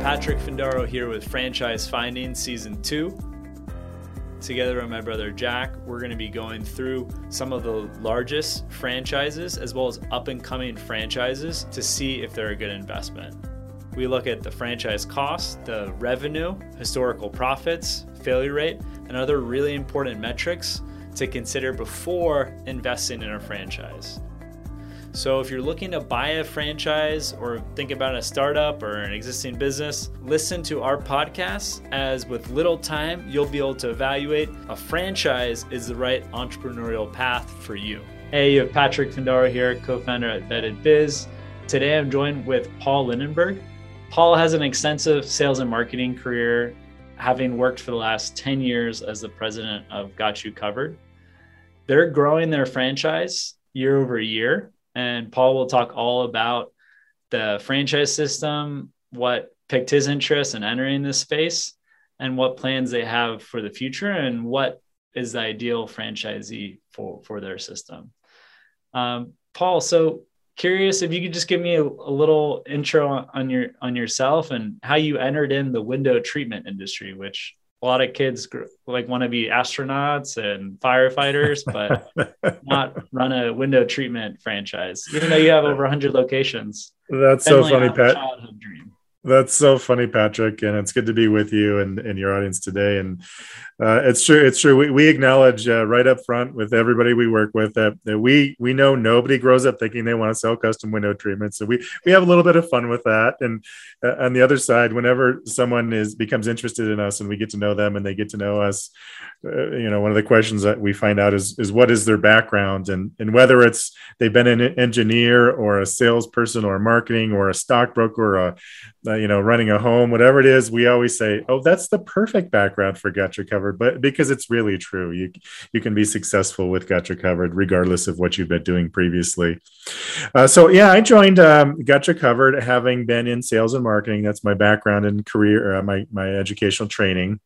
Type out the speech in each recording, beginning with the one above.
Patrick Findaro here with Franchise Finding Season 2. Together with my brother Jack, we're going to be going through some of the largest franchises as well as up and coming franchises to see if they're a good investment. We look at the franchise cost, the revenue, historical profits, failure rate, and other really important metrics to consider before investing in a franchise. So, if you're looking to buy a franchise or think about a startup or an existing business, listen to our podcast as with little time, you'll be able to evaluate a franchise is the right entrepreneurial path for you. Hey, you have Patrick Findaro here, co founder at Vetted Biz. Today, I'm joined with Paul Lindenberg. Paul has an extensive sales and marketing career, having worked for the last 10 years as the president of Gotcha Covered. They're growing their franchise year over year and Paul will talk all about the franchise system, what picked his interest in entering this space, and what plans they have for the future, and what is the ideal franchisee for for their system. Um, Paul, so curious if you could just give me a, a, little intro on your on yourself and how you entered in the window treatment industry, which a lot of kids like want to be astronauts and firefighters, but not run a window treatment franchise, even though you have over 100 locations. That's so funny, Pat. Childhood dream. That's so funny, Patrick, and it's good to be with you and, and your audience today. And uh, it's true, it's true. We, we acknowledge uh, right up front with everybody we work with that, that we we know nobody grows up thinking they want to sell custom window treatments. So we we have a little bit of fun with that. And uh, on the other side, whenever someone is becomes interested in us and we get to know them and they get to know us, uh, you know, one of the questions that we find out is is what is their background and and whether it's they've been an engineer or a salesperson or marketing or a stockbroker or a you know, running a home, whatever it is, we always say, "Oh, that's the perfect background for Gotcha Covered." But because it's really true, you you can be successful with Gotcha Covered regardless of what you've been doing previously. Uh, so yeah, I joined um, Covered having been in sales and marketing. That's my background and career, uh, my my educational training.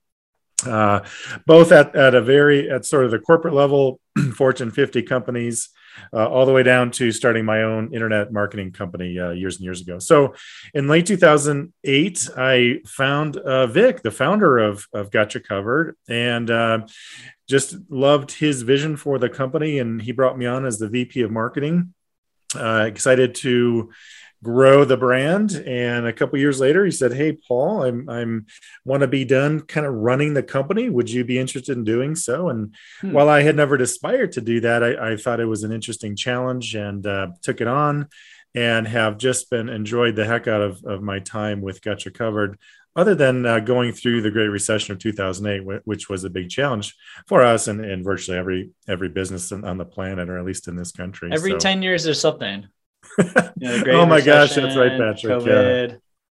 Uh, both at, at a very at sort of the corporate level, Fortune 50 companies, uh, all the way down to starting my own internet marketing company uh, years and years ago. So, in late 2008, I found uh, Vic, the founder of, of Got You Covered, and uh, just loved his vision for the company. And he brought me on as the VP of marketing. Uh, excited to grow the brand. And a couple years later, he said, "Hey, Paul, I'm I'm want to be done kind of running the company. Would you be interested in doing so?" And hmm. while I had never aspired to do that, I, I thought it was an interesting challenge and uh, took it on. And have just been enjoyed the heck out of, of my time with Gotcha Covered other than uh, going through the Great Recession of 2008, which was a big challenge for us and, and virtually every every business on the planet, or at least in this country. Every so, 10 years, there's something. oh my gosh, that's right, Patrick. COVID. Yeah.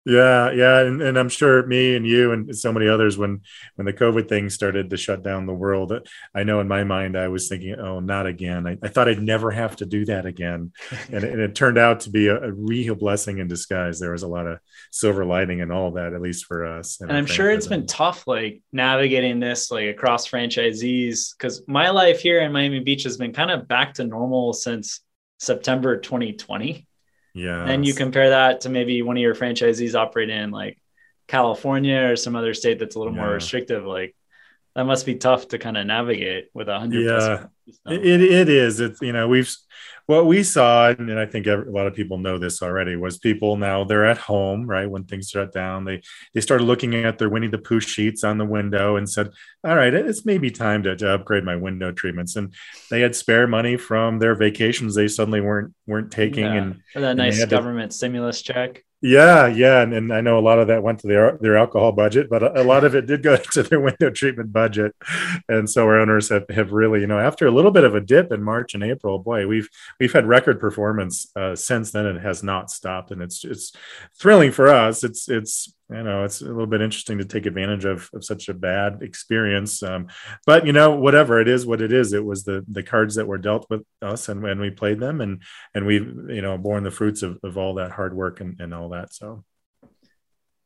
Yeah, yeah, and, and I'm sure me and you and so many others when when the COVID thing started to shut down the world, uh, I know in my mind I was thinking, oh, not again. I, I thought I'd never have to do that again, and, and it turned out to be a, a, real blessing in disguise. There was a lot of silver lining and all that, at least for us. And, and I'm sure it's been tough, like navigating this like across franchisees, because my life here in Miami Beach has been kind of back to normal since September 2020. Yeah. And you compare that to maybe one of your franchisees operating in like California or some other state that's a little yeah. more restrictive. Like that must be tough to kind of navigate with a hundred. Yeah, it, it is. It's, you know, we've, what we saw, and I think a lot of people know this already, was people now they're at home, right? When things shut down, they they started looking at their Winnie the Pooh sheets on the window and said, "All right, it's maybe time to, to upgrade my window treatments." And they had spare money from their vacations they suddenly weren't weren't taking, yeah. and that nice government to, stimulus check. Yeah, yeah, and, and I know a lot of that went to their their alcohol budget, but a, a, lot of it did go to their window treatment budget, and so our owners have, have really, you know, after a little bit of a dip in March and April, boy, we've we've had record performance uh, since then. It has not stopped, and it's it's thrilling for us. It's it's you know it's a little bit interesting to take advantage of, of such a bad experience. Um, but you know whatever it is what it is. It was the the cards that were dealt with us and when we played them and and we've you know borne the fruits of, of all that hard work and, and all that so.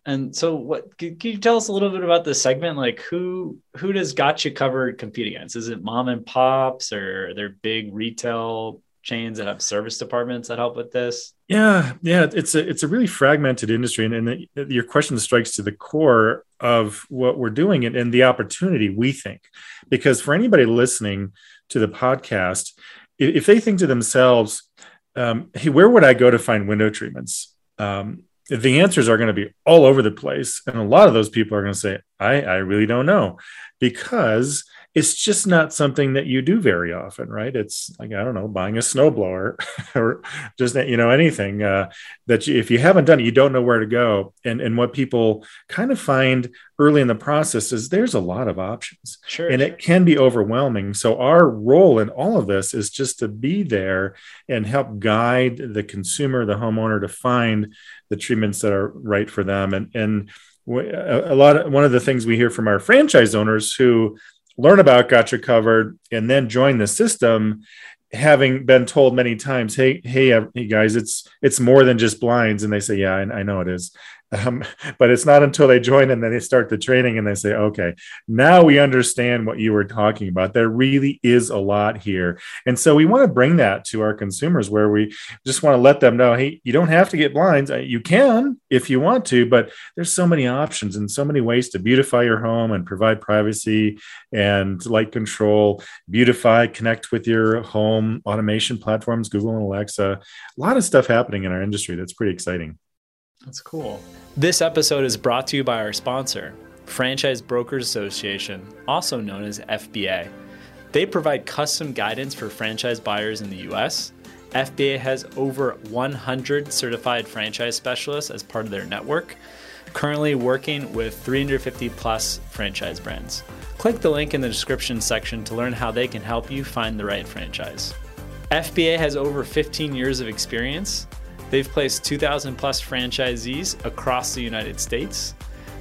And so what can you tell us a little bit about this segment? Like who who does Gotcha Covered compete against? Is it mom and pops or their big retail chains that have service departments that help with this? Yeah, yeah, it's a it's a really fragmented industry, and, and your question strikes to the core of what we're doing and, and the opportunity we think, because for anybody listening to the podcast, if, if they think to themselves, um, "Hey, where would I go to find window treatments?" Um, the answers are going to be all over the place, and a lot of those people are going to say, "I I really don't know," because it's just not something that you do very often, right? It's like I don't know, buying a snowblower or just you know anything uh, that you, if you haven't done it, you don't know where to go. And and what people kind of find early in the process is there's a lot of options, sure, and sure. it can be overwhelming. So our role in all of this is just to be there and help guide the consumer, the homeowner, to find the treatments that are right for them. And and a lot of one of the things we hear from our franchise owners who learn about Gotcha Covered, and then join the system, having been told many times, "Hey, hey, hey, guys, it's it's more than just blinds," and they say, "Yeah, I, I know it is." Um, but it's not until they join and then they start the training and they say, okay, now we understand what you were talking about. There really is a lot here. And so we want to bring that to our consumers where we just want to let them know, hey, you don't have to get blinds. Uh, you can if you want to, but there's so many options and so many ways to beautify your home and provide privacy and light control, beautify, connect with your home automation platforms, Google and Alexa. A lot of stuff happening in our industry that's pretty exciting. That's cool. This episode is brought to you by our sponsor, Franchise Brokers Association, also known as FBA. They provide custom guidance for franchise buyers in the US. FBA has over 100 certified franchise specialists as part of their network, currently working with 350 plus franchise brands. Click the link in the description section to learn how they can help you find the right franchise. FBA has over 15 years of experience They've placed 2,000 plus franchisees across the United States.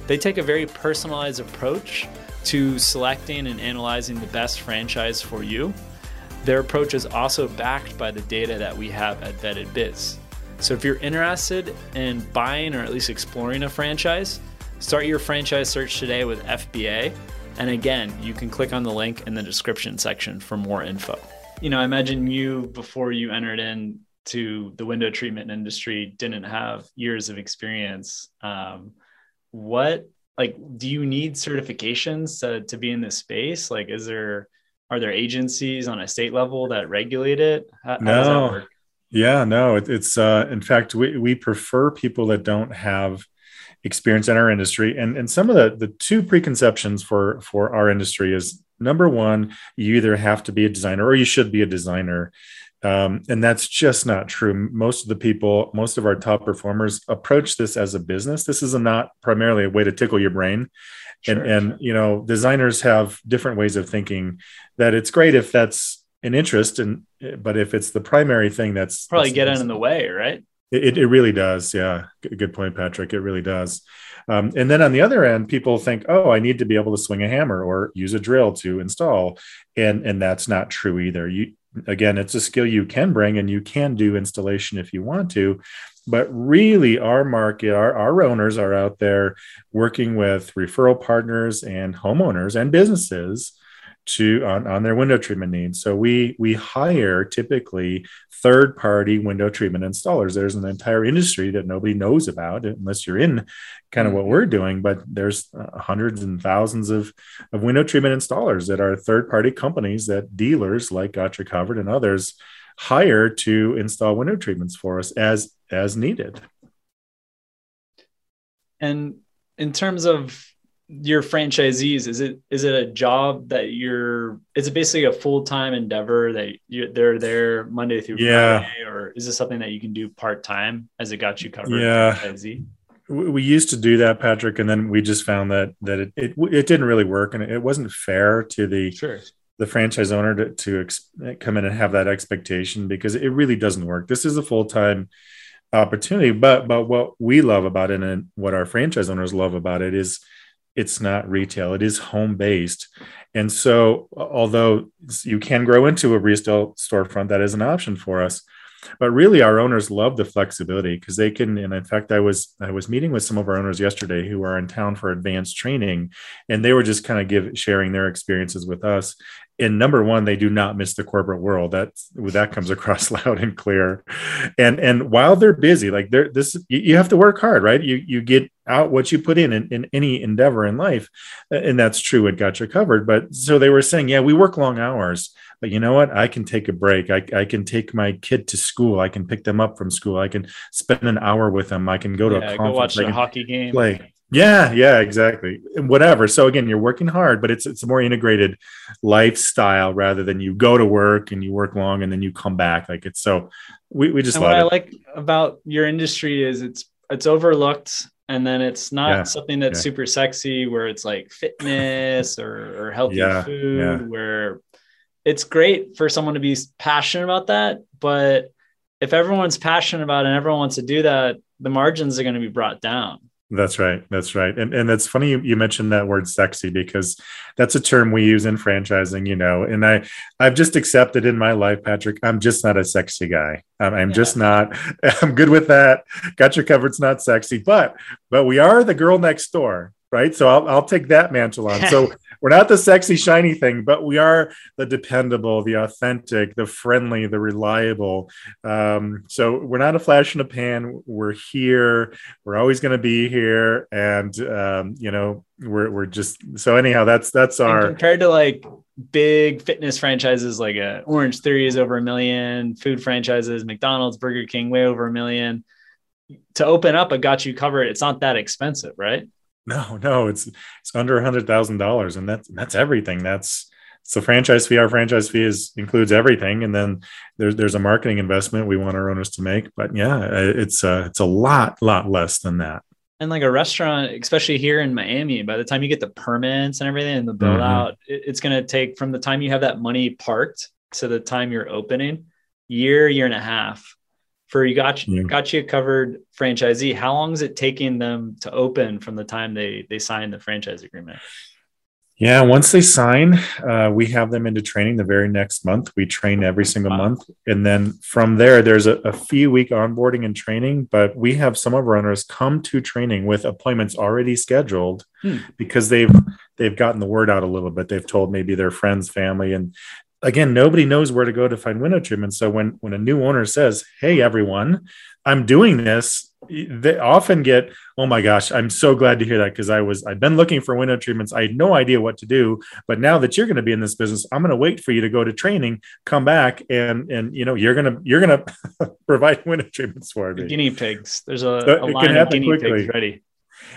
They take a very personalized approach to selecting and analyzing the best franchise for you. Their approach is also backed by the data that we have at Vetted Biz. So if you're interested in buying or at least exploring a franchise, start your franchise search today with FBA. And again, you can click on the link in the description section for more info. You know, I imagine you, before you entered in to the window treatment industry didn't have years of experience um, what like do you need certifications to, to be in this space? Like is there are there agencies on a state level that regulate it? How, no. how yeah no it, it's uh, in fact we, we prefer people that don't have experience in our industry. And and some of the the two preconceptions for for our industry is number one you either have to be a designer or you should be a designer um, and that's just not true. Most of the people, most of our top performers approach this as a business. This is a not primarily a way to tickle your brain. Sure, and, and, you know, designers have different ways of thinking that it's great if that's an interest and, but if it's the primary thing that's probably that's, get in the way, right? It, it really does. Yeah. Good point, Patrick. It really does. Um, and then on the other end, people think, oh, I need to be able to swing a hammer or use a drill to install. And, and that's not true either. You, again, it's a skill you can bring and you can do installation if you want to. But really, our market, our, our owners are out there working with referral partners and homeowners and businesses to on, on their window treatment needs. So we we hire typically third party window treatment installers. There's an entire industry that nobody knows about unless you're in kind of what mm-hmm. we're doing. But there's uh, hundreds and thousands of of window treatment installers that are third party companies that dealers like Gotcha Covered and others hire to install window treatments for us as as needed. And in terms of your franchisees is it is it a job that you're is it basically a full-time endeavor that you they're there monday through yeah. friday or is this something that you can do part-time as it Gotcha Covered yeah franchisee? we used to do that patrick and then we just found that that it it, it didn't really work and it wasn't fair to the sure the franchise owner to, to ex- come in and have that expectation because it really doesn't work this is a full-time opportunity but but what we love about it and what our franchise owners love about it is it's not retail it is home based and so although you can grow into a retail storefront that is an option for us. But really our owners love the flexibility because they can and in fact i was i was meeting with some of our owners yesterday who are in town for advanced training and they were just kind of give sharing their experiences with us and number one they do not miss the corporate world. That that comes across loud and clear. And and while they're busy like they're this you, you have to work hard right? You you get out what you put in, in in any endeavor in life and that's true it Gotcha Covered. But so they were saying yeah we work long hours but you know what? I can take a break. I, I can take my kid to school. I can pick them up from school. I can spend an hour with them. I can go to yeah, a conference. go watch a hockey game. play yeah, yeah, exactly. Whatever. So again, you're working hard, but it's it's a more integrated lifestyle rather than you go to work and you work long and then you come back. Like it's so we, we just and what I like about your industry is it's it's overlooked and then it's not yeah, something that's yeah. super sexy where it's like fitness or, or healthy yeah, food where it's great for someone to be passionate about that but if everyone's passionate about it and everyone wants to do that the margins are going to be brought down that's right. That's right. And and it's funny you, you, mentioned that word sexy because that's a term we use in franchising, you know. And I I've just accepted in my life, Patrick, I'm just not a sexy guy. I'm, I'm yeah. just not. I'm good with that. Gotcha Covered's not sexy, but but we are the girl next door, right? So I'll I'll take that mantle on. So we're not the sexy shiny thing but we are the dependable the authentic the friendly the reliable. Um, so we're not a flash in a pan. We're here. We're always going to be here. And um, you know we're, we're just so anyhow that's that's our and compared to like big fitness franchises like uh, Orangetheory is over a million food franchises mcdonald's burger king way over a million. To open up a Gotcha Covered it's not that expensive right no, no, it's it's under a hundred thousand dollars, and that's that's everything. That's it's the franchise fee. Our franchise fee is includes everything, and then there's there's a marketing investment we want our owners to make. But yeah, it's a it's a lot lot less than that. And like a restaurant, especially here in Miami, by the time you get the permits and everything and the build mm-hmm. out, it's going to take from the time you have that money parked to the time you're opening, year year and a half for you got you, Gotcha Covered franchisee how long is it taking them to open from the time they they sign the franchise agreement? Yeah once they sign uh, we have them into training the very next month. We train every single wow. month. And then from there there's a, a, few week onboarding and training but we have some of our runners come to training with appointments already scheduled hmm. because they've they've gotten the word out a little bit. They've told maybe their friends family and again nobody knows where to go to find window treatment. So when when a new owner says hey everyone i'm doing this they often get oh my gosh i'm so glad to hear that because i was i've been looking for window treatments. I had no idea what to do but now that you're going to be in this business i'm going to wait for you to go to training come back and and you know you're going to you're going to provide window treatments for me. Guinea pigs. There's a, so a line of guinea quickly. pigs ready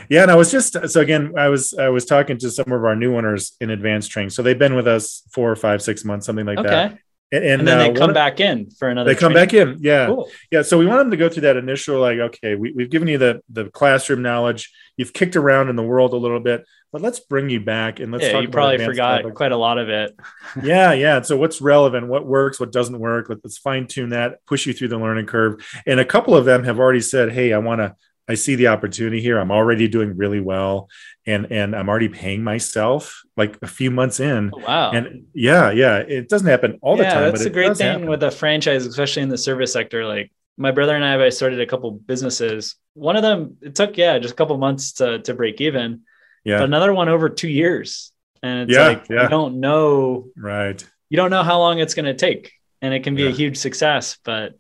yeah, and I was just so again, I was I was talking to some of our new owners in advanced training. So they've been with us four or five, six months, something like okay. that. And, and, and then uh, they come back in for another. They come back in, yeah, cool. yeah. So we want them to go through that initial, like, okay, we, we've given you the the classroom knowledge. You've kicked around in the world a little bit, but let's bring you back and let's. Yeah, you probably forgot topics. quite a lot of it. yeah, yeah. So what's relevant? What works? What doesn't work? Let's fine tune that. Push you through the learning curve. And a couple of them have already said, "Hey, I want to I see the opportunity here. I'm already doing really well and and I'm already paying myself like a few months in. Oh, wow. And yeah, yeah, it doesn't happen all the yeah, time. That's a great thing happen. with a franchise, especially in the service sector. Like my brother and I, I started a couple businesses. One of them, it took, yeah, just a couple months to, to break even. Yeah. But another one over two years. And it's yeah, like, yeah. you don't know. Right. You don't know how long it's going to take. And it can be yeah. a huge success, but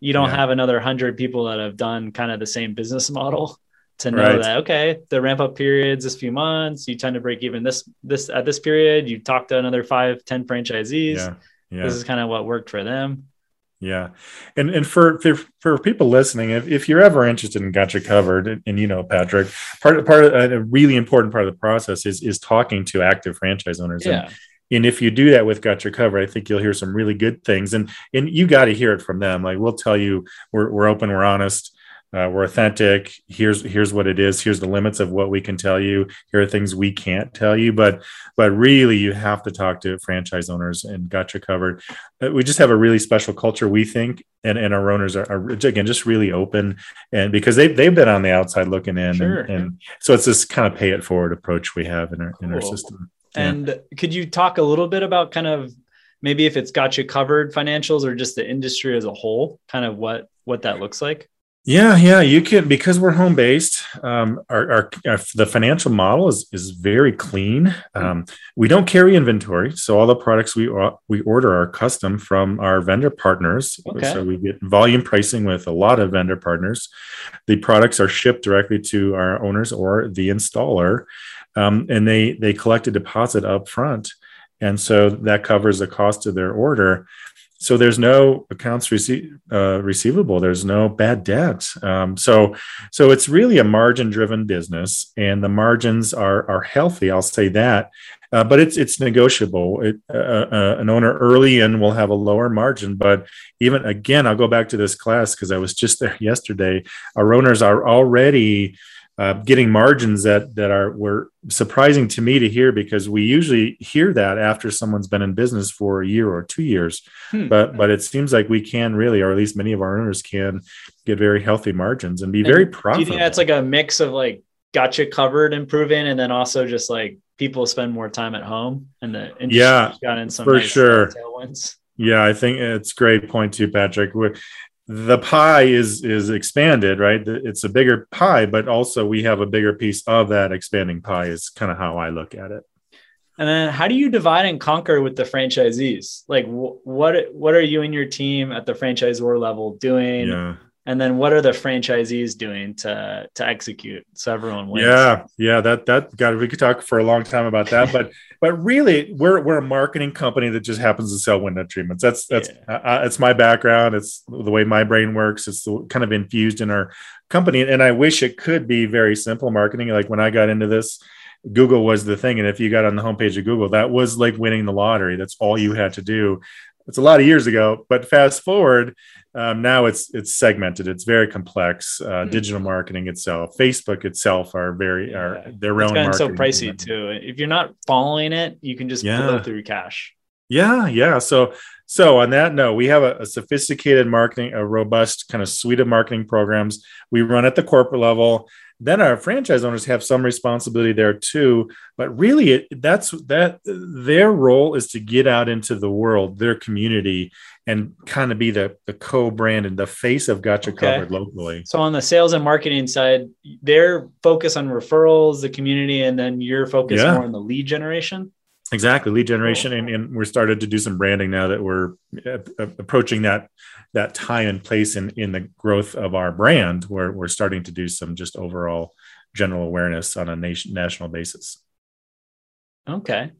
you don't yeah. have another hundred people that have done kind of the same business model to know right. that okay the ramp up periods this few months you tend to break even this this at this period you talk to another five ten franchisees yeah. Yeah. this is kind of what worked for them yeah and and for for, for people listening if, if you're ever interested in Gotcha Covered and, and you know patrick part of part of a really important part of the process is is talking to active franchise owners yeah. and and if you do that with got your cover i think you'll hear some really good things. And and you got to hear it from them. Like we'll tell you we're, we're open we're honest uh, we're authentic. Here's here's what it is. Here's the limits of what we can tell you. Here are things we can't tell you. But but really you have to talk to franchise owners and Gotcha Covered uh, we just have a really special culture we think and, and our owners are, are again just really open. And because they, they've been on the outside looking in sure. and, and, so it's this kind of pay it forward approach we have in our cool. in our system and yeah. could you talk a little bit about kind of maybe if it's Gotcha Covered financials or just the industry as a whole, kind of what what that looks like? Yeah, yeah, you can because we're home based. Um, our, our, our, the financial model is is very clean. Um, we don't carry inventory, so all the products we we order are custom from our vendor partners. Okay. So we get volume pricing with a lot of vendor partners. The products are shipped directly to our owners or the installer, um, and they they collect a deposit up front, and so that covers the cost of their order. So there's no accounts rece- uh, receivable. There's no bad debt um, so so it's really a margin driven business and the margins are are healthy i'll say that. Uh, but it's it's negotiable. It, uh, uh an owner early in will have a lower margin but even again i'll go back to this class because i was just there yesterday. Our owners are already uh, getting margins that that are were surprising to me to hear because we usually hear that after someone's been in business for a year or two years hmm. but but it seems like we can really or at least many of our owners can get very healthy margins and be and very profitable do you think that's like a mix of like gotcha covered improving and then also just like people spend more time at home and the yeah got in some for nice sure tailwinds yeah, I think it's great point too, Patrick. We're, the pie is is expanded right? It's a bigger pie but also we have a bigger piece of that expanding pie is kind of how i look at it. And then how do you divide and conquer with the franchisees? Like wh- what what are you and your team at the franchisor level doing? Yeah and then what are the franchisees doing to to execute? So everyone wins. Yeah yeah that that got we could talk for a long time about that but but really we're we're a marketing company that just happens to sell window treatments. That's that's yeah. uh, it's my background. It's the way my brain works. It's the, kind of infused in our company. And i wish it could be very simple marketing. Like when i got into this google was the thing. And if you got on the homepage of google that was like winning the lottery. That's all you had to do it's a lot of years ago but fast forward um, now it's it's segmented. It's very complex. Uh, mm Digital marketing itself, Facebook itself, are very are their it's own. It's so pricey too. If you're not following it, you can just yeah. blow through cash. Yeah, yeah. So so on that note, we have a, a, sophisticated marketing, a robust kind of suite of marketing programs. We run at the corporate level then our franchise owners have some responsibility there too but really it, that's that their role is to get out into the world their community and kind of be the, the co-brand and the face of gotcha okay. covered locally so on the sales and marketing side their focus on referrals the community and then your focus yeah. more on the lead generation exactly. Lead generation and, and we're started to do some branding now that we're uh, approaching that that time and place in in the growth of our brand where we're starting to do some just overall general awareness on a nation national basis. Okay.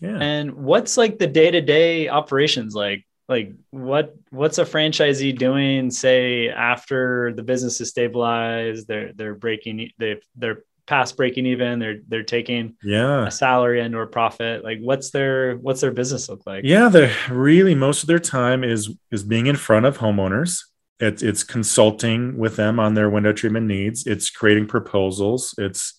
Yeah. And what's like the day-to-day operations like? Like what what's a franchisee doing say after the business is stabilized they're they're breaking they they're past breaking even they're they're taking yeah. a salary and or profit. Like what's their what's their business look like? Yeah they're really most of their time is is being in front of homeowners. It's it's consulting with them on their window treatment needs. It's creating proposals. It's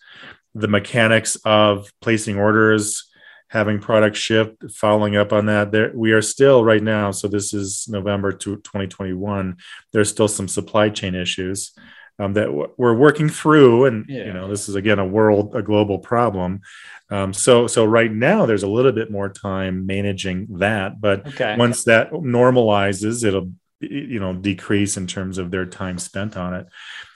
the mechanics of placing orders having product shipped following up on that. There we are still right now so this is november to 2021 there's still some supply chain issues um, that w- we're working through and yeah. you know this is again a world a global problem um, so so right now there's a little bit more time managing that but okay. once that normalizes it'll you know decrease in terms of their time spent on it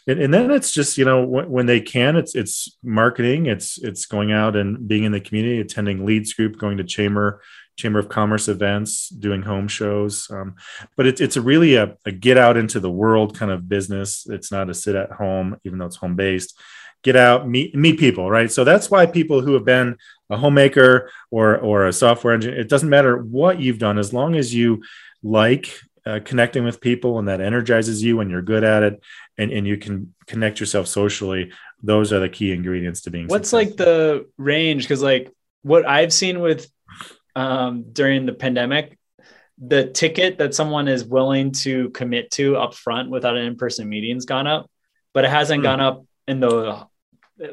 and, and then it's just you know when, when, they can it's it's marketing it's it's going out and being in the community attending leads group going to chamber chamber of commerce events doing home shows um, but it, it's a really a, a, get out into the world kind of business. It's not a sit at home even though it's home based. Get out meet meet people right? So that's why people who have been a homemaker or or a software engineer it doesn't matter what you've done as long as you like uh, connecting with people and that energizes you and you're good at it and, and you can connect yourself socially those are the key ingredients to being what's successful. like the range? Because like what i've seen with um, during the pandemic, the ticket that someone is willing to commit to up front without an in-person meeting's gone up, but it hasn't hmm. gone up in the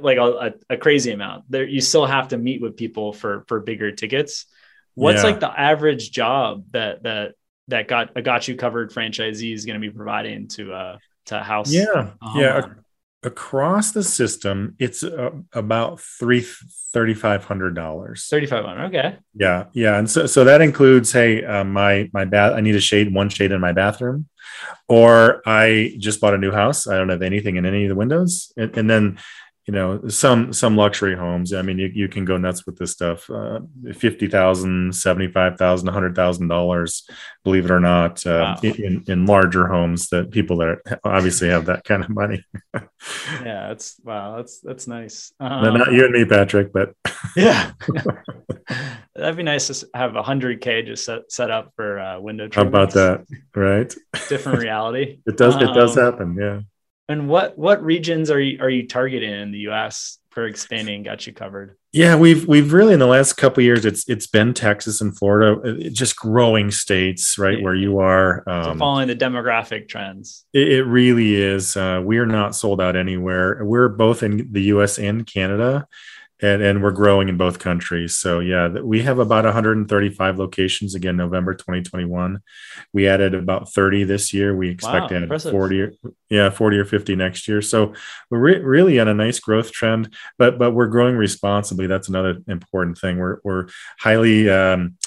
like a, a, crazy amount. There, you still have to meet with people for for bigger tickets. What's yeah. like the average job that that that got a Gotcha Covered franchisee is going to be providing to uh to a house? Yeah, yeah. Across the system, it's uh, about three thirty five hundred dollars. Thirty five hundred. Okay. Yeah, yeah, and so so that includes, hey, uh, my my bath. I need a shade, one shade in my bathroom, or I just bought a new house. I don't have anything in any of the windows, and, and then you know some some luxury homes. I mean you, you can go nuts with this stuff. Uh, 50000 75000 100000 dollars believe it or not uh, wow. in, in larger homes that people that obviously have that kind of money. Yeah that's wow that's that's nice. Um, not you and me patrick but yeah. That'd be nice to have 100k just set, set up for uh, window how about that right? Different reality. It does it does um, happen yeah and what what regions are you are you targeting in the U.S. for expanding? Gotcha Covered. Yeah, we've we've really in the last couple years it's it's been Texas and Florida, uh, just growing states, right yeah. where you are. Um, so following the demographic trends. It, it really is. Uh, we are not sold out anywhere. We're both in the U.S. and Canada and and we're growing in both countries. So yeah we have about 135 locations again november 2021 we added about 30 this year. We expect wow, to add impressive. 40 yeah 40 or 50 next year. So we're re- really on a nice growth trend but but we're growing responsibly. That's another important thing. We're we're highly um,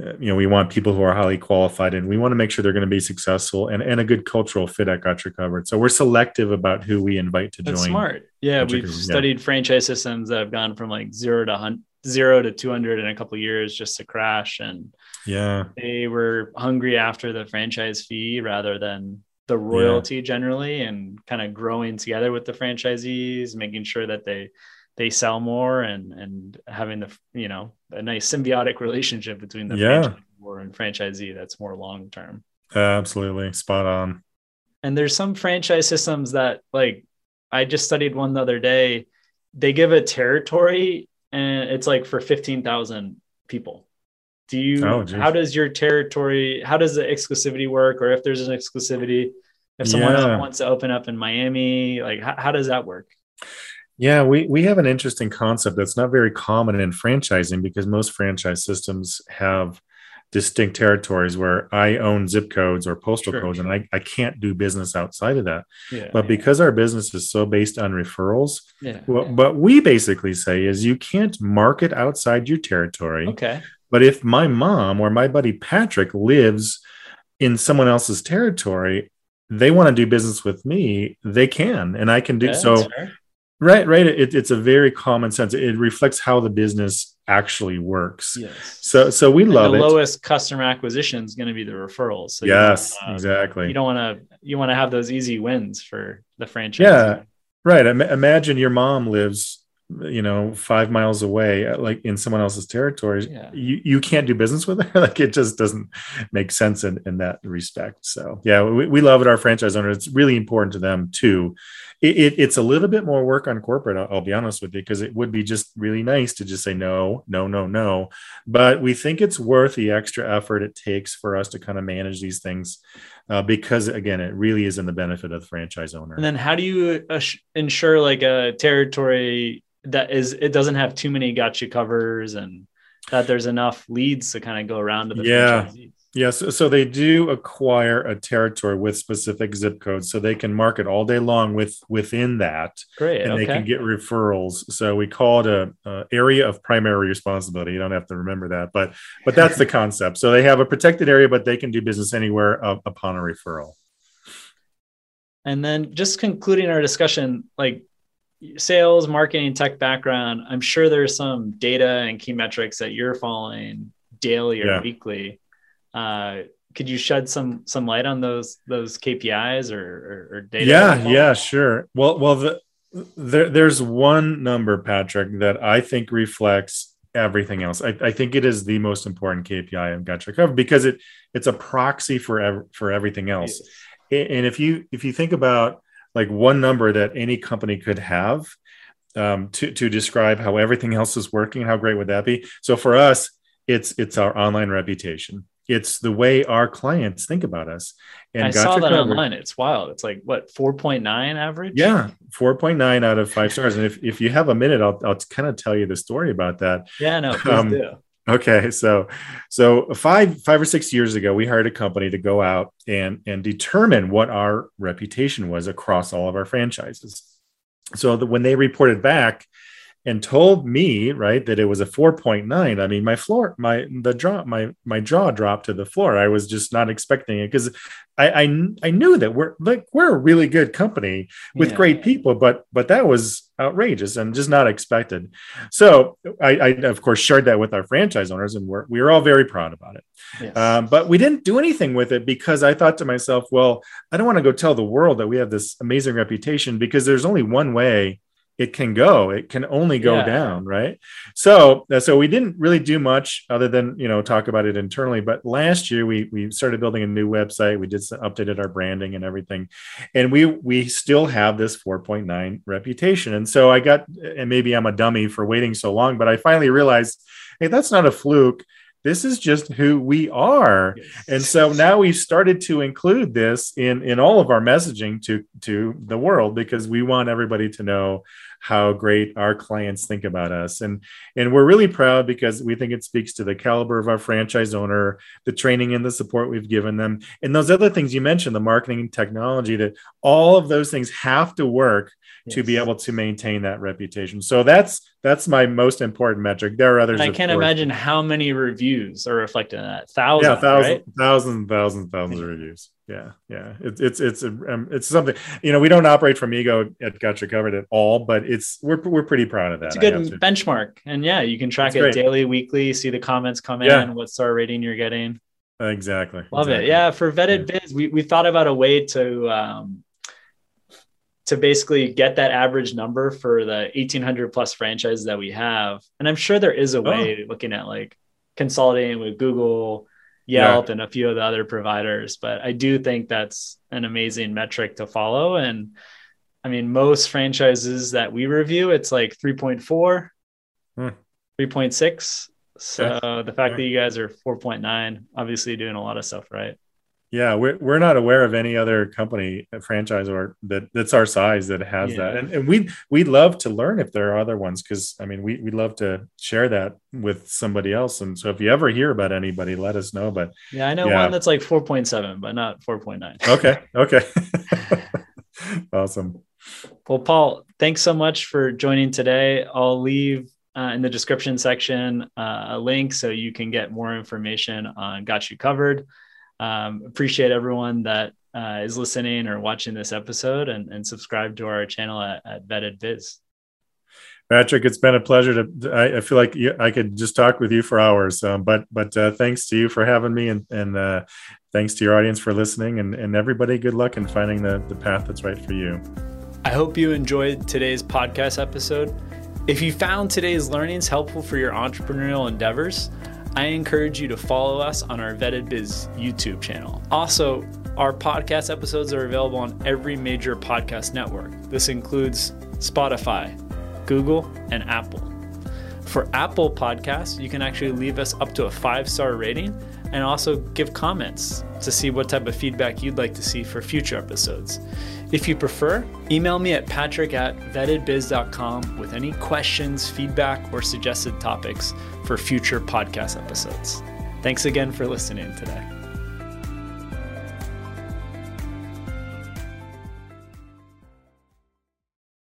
Uh, you know we want people who are highly qualified and we want to make sure they're going to be successful and, and a good cultural fit at Gotcha Covered. So we're selective about who we invite to That's join. smart. Yeah we've studied franchise systems that have gone from like zero to hun- zero to 200 in a couple years just to crash and yeah. they were hungry after the franchise fee rather than the royalty yeah. generally and kind of growing together with the franchisees making sure that they they sell more and and having the you know a nice symbiotic relationship between the yeah. and franchisee that's more long term. Absolutely, spot on. And there's some franchise systems that like I just studied one the other day. They give a territory and it's like for 15,000 people. Do you oh, how does your territory how does the exclusivity work or if there's an exclusivity if someone yeah. wants to open up in Miami like how, how does that work? Yeah, we, we have an interesting concept that's not very common in franchising because most franchise systems have distinct territories where I own zip codes or postal sure, codes sure. and I, I can't do business outside of that. Yeah, but yeah. because our business is so based on referrals, yeah, what, yeah. what we basically say is you can't market outside your territory. Okay. But if my mom or my buddy Patrick lives in someone else's territory, they want to do business with me, they can, and I can do so. Right, right. It, it's a very common sense. It reflects how the business actually works. Yes. So, so we and love the it. lowest customer acquisition is going to be the referrals. So yes, you uh, exactly. You don't want to. You want to have those easy wins for the franchise. Yeah, right. imagine your mom lives, you know, five miles away, uh, like in someone else's territory. Yeah. You you can't do business with her. like it just doesn't make sense in in that respect. So yeah, we, we love it. Our franchise owner. It's really important to them too it, it, it's a little bit more work on corporate I'll, I'll be honest with you because it would be just really nice to just say no no no no. But we think it's worth the extra effort it takes for us to kind of manage these things uh, because again it really is in the benefit of the franchise owner. And then how do you ensure like a territory that is it doesn't have too many gotcha covers and that there's enough leads to kind of go around to the yeah. franchisees? Yes, so they do acquire a territory with specific zip codes, so they can market all day long with within that. Great, and okay. they can get referrals. So we call it a, a, area of primary responsibility. You don't have to remember that, but but that's the concept. So they have a protected area, but they can do business anywhere uh, upon a referral. And then just concluding our discussion, like sales, marketing, tech background, I'm sure there's some data and key metrics that you're following daily or yeah. weekly uh, could you shed some some light on those those KPIs or, or, or data? Yeah, yeah, sure. Well, well, the, there, there's one number, Patrick, that I think reflects everything else. I, I think it is the most important KPI in Gotcha Covered because it it's a proxy for ev- for everything else. And if you if you think about like one number that any company could have um, to to describe how everything else is working, how great would that be? So for us, it's it's our online reputation it's the way our clients think about us. And I saw that covered. online. It's wild. It's like what 4.9 average? Yeah, 4.9 out of five stars. And if, if you have a minute, I'll, I'll kind of tell you the story about that. Yeah, no, please um, do. Okay, so so five five or six years ago, we hired a company to go out and and determine what our reputation was across all of our franchises. so when they reported back and told me right that it was a 4.9 i mean my floor my the draw my my jaw dropped to the floor i was just not expecting it because I, I, I knew that we're like we're a really good company with yeah. great people but but that was outrageous and just not expected so I, I of course shared that with our franchise owners and we're, we were all very proud about it yes. um, but we didn't do anything with it because i thought to myself well i don't want to go tell the world that we have this amazing reputation because there's only one way it can go. It can only go yeah. down right? So uh, so we didn't really do much other than you know talk about it internally but last year we we started building a new website. We did some, updated our branding and everything. And we we still have this 4.9 reputation. And so i got and maybe i'm a dummy for waiting so long but i finally realized hey that's not a fluke. This is just who we are. And so now we've started to include this in in all of our messaging to to the world because we want everybody to know how great our clients think about us and and we're really proud because we think it speaks to the caliber of our franchise owner the training and the support we've given them and those other things you mentioned the marketing and technology that all of those things have to work yes. to be able to maintain that reputation so that's that's my most important metric. There are others. And I can't imagine how many reviews are reflected in that. Thousands, yeah, thousands, right? thousands, thousands, thousands of reviews. Yeah, yeah. It's it's it's a, um, it's something. You know, we don't operate from ego at Gotcha Covered at all, but it's we're we're pretty proud of that. It's a good benchmark, and yeah, you can track it daily, weekly, see the comments come in, yeah. what star rating you're getting. Exactly. Love exactly. it. Yeah, for vetted yeah. biz, we we thought about a way to um, to basically get that average number for the 1800 plus franchises that we have. And I'm sure there is a way oh. looking at like consolidating with Google, Yelp, yeah. and a few of the other providers. But I do think that's an amazing metric to follow. And I mean, most franchises that we review, it's like 3.4, hmm. 3.6. So the fact yeah. that you guys are 4.9, obviously doing a lot of stuff right. Yeah, we're, we're not aware of any other company, franchise, or that that's our size that has yeah. that. And, and we we'd love to learn if there are other ones because I mean we we'd love to share that with somebody else. And so if you ever hear about anybody, let us know. But yeah, I know yeah. one that's like four point seven, but not four point nine. okay, okay, awesome. Well, Paul, thanks so much for joining today. I'll leave uh, in the description section uh, a link so you can get more information on Gotcha Covered um, appreciate everyone that uh, is listening or watching this episode and, and subscribe to our channel at, at Vetted Biz. Patrick, it's been a pleasure to. I, I feel like you, I could just talk with you for hours. Um, but but uh, thanks to you for having me, and and uh, thanks to your audience for listening, and and everybody, good luck in finding the the path that's right for you. I hope you enjoyed today's podcast episode. If you found today's learnings helpful for your entrepreneurial endeavors, I encourage you to follow us on our Vetted Biz YouTube channel. Also, our podcast episodes are available on every major podcast network. This includes Spotify, Google, and Apple. For Apple Podcasts, you can actually leave us up to a five star rating and also give comments to see what type of feedback you'd like to see for future episodes. If you prefer, email me at patrick at vettedbiz.com with any questions, feedback, or suggested topics for future podcast episodes. Thanks again for listening today.